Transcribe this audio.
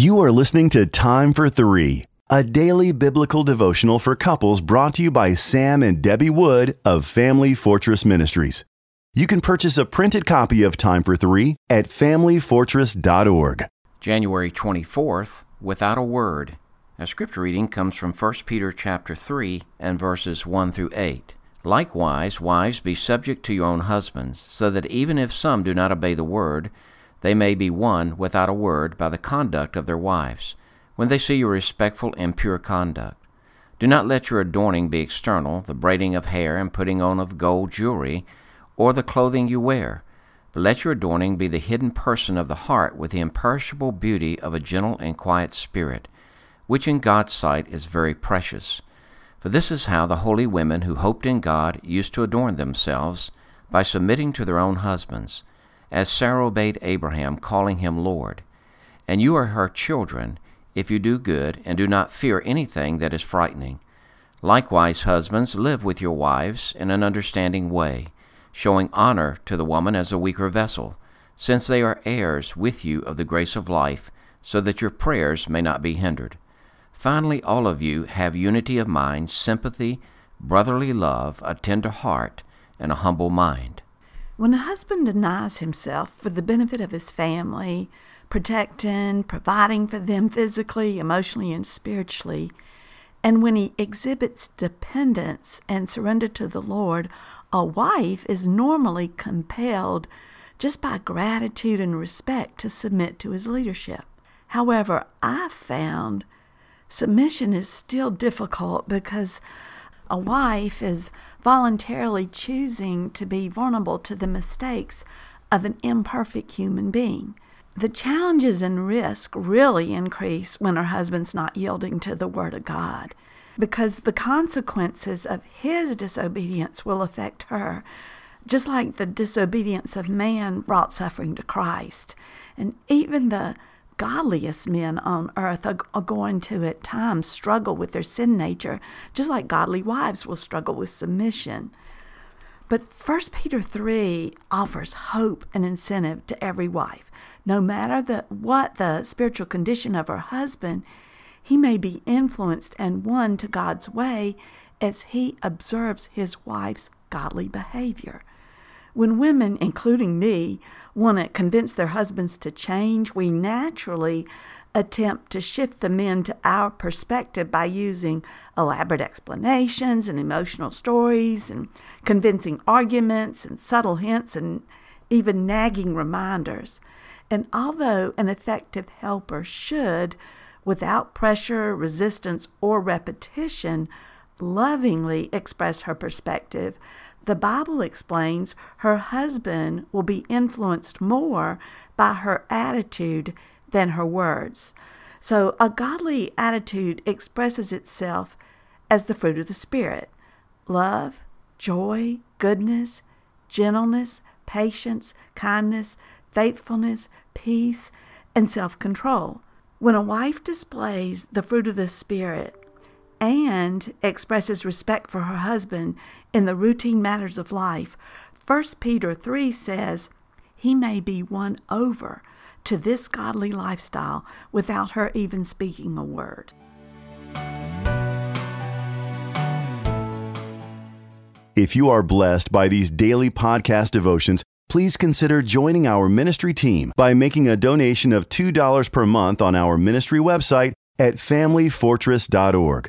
You are listening to Time for Three, a daily biblical devotional for couples brought to you by Sam and Debbie Wood of Family Fortress Ministries. You can purchase a printed copy of Time for Three at FamilyFortress.org. January 24th, without a word. Our scripture reading comes from 1 Peter chapter 3 and verses 1 through 8. Likewise, wives, be subject to your own husbands, so that even if some do not obey the word, they may be won without a word by the conduct of their wives, when they see your respectful and pure conduct. Do not let your adorning be external, the braiding of hair and putting on of gold jewelry, or the clothing you wear, but let your adorning be the hidden person of the heart with the imperishable beauty of a gentle and quiet spirit, which in God's sight is very precious. For this is how the holy women who hoped in God used to adorn themselves, by submitting to their own husbands as Sarah obeyed Abraham, calling him Lord. And you are her children, if you do good, and do not fear anything that is frightening. Likewise, husbands, live with your wives in an understanding way, showing honor to the woman as a weaker vessel, since they are heirs with you of the grace of life, so that your prayers may not be hindered. Finally, all of you have unity of mind, sympathy, brotherly love, a tender heart, and a humble mind. When a husband denies himself for the benefit of his family, protecting, providing for them physically, emotionally, and spiritually, and when he exhibits dependence and surrender to the Lord, a wife is normally compelled just by gratitude and respect to submit to his leadership. However, I've found submission is still difficult because a wife is voluntarily choosing to be vulnerable to the mistakes of an imperfect human being. The challenges and risk really increase when her husband's not yielding to the Word of God because the consequences of his disobedience will affect her, just like the disobedience of man brought suffering to Christ. And even the godliest men on earth are, are, going to at times struggle with their sin nature, just like godly wives will struggle with submission. But 1 Peter 3 offers hope and incentive to every wife. No matter the, what the spiritual condition of her husband, he may be influenced and won to God's way as he observes his wife's godly behavior. When women, including me, want to convince their husbands to change, we naturally attempt to shift the men to our perspective by using elaborate explanations and emotional stories and convincing arguments and subtle hints and even nagging reminders. And although an effective helper should, without pressure, resistance, or repetition, lovingly express her perspective, the Bible explains her husband will be influenced more by her attitude than her words. So, a godly attitude expresses itself as the fruit of the Spirit love, joy, goodness, gentleness, patience, kindness, faithfulness, peace, and self control. When a wife displays the fruit of the Spirit, and expresses respect for her husband in the routine matters of life, 1 Peter 3 says, He may be won over to this godly lifestyle without her even speaking a word. If you are blessed by these daily podcast devotions, please consider joining our ministry team by making a donation of $2 per month on our ministry website at familyfortress.org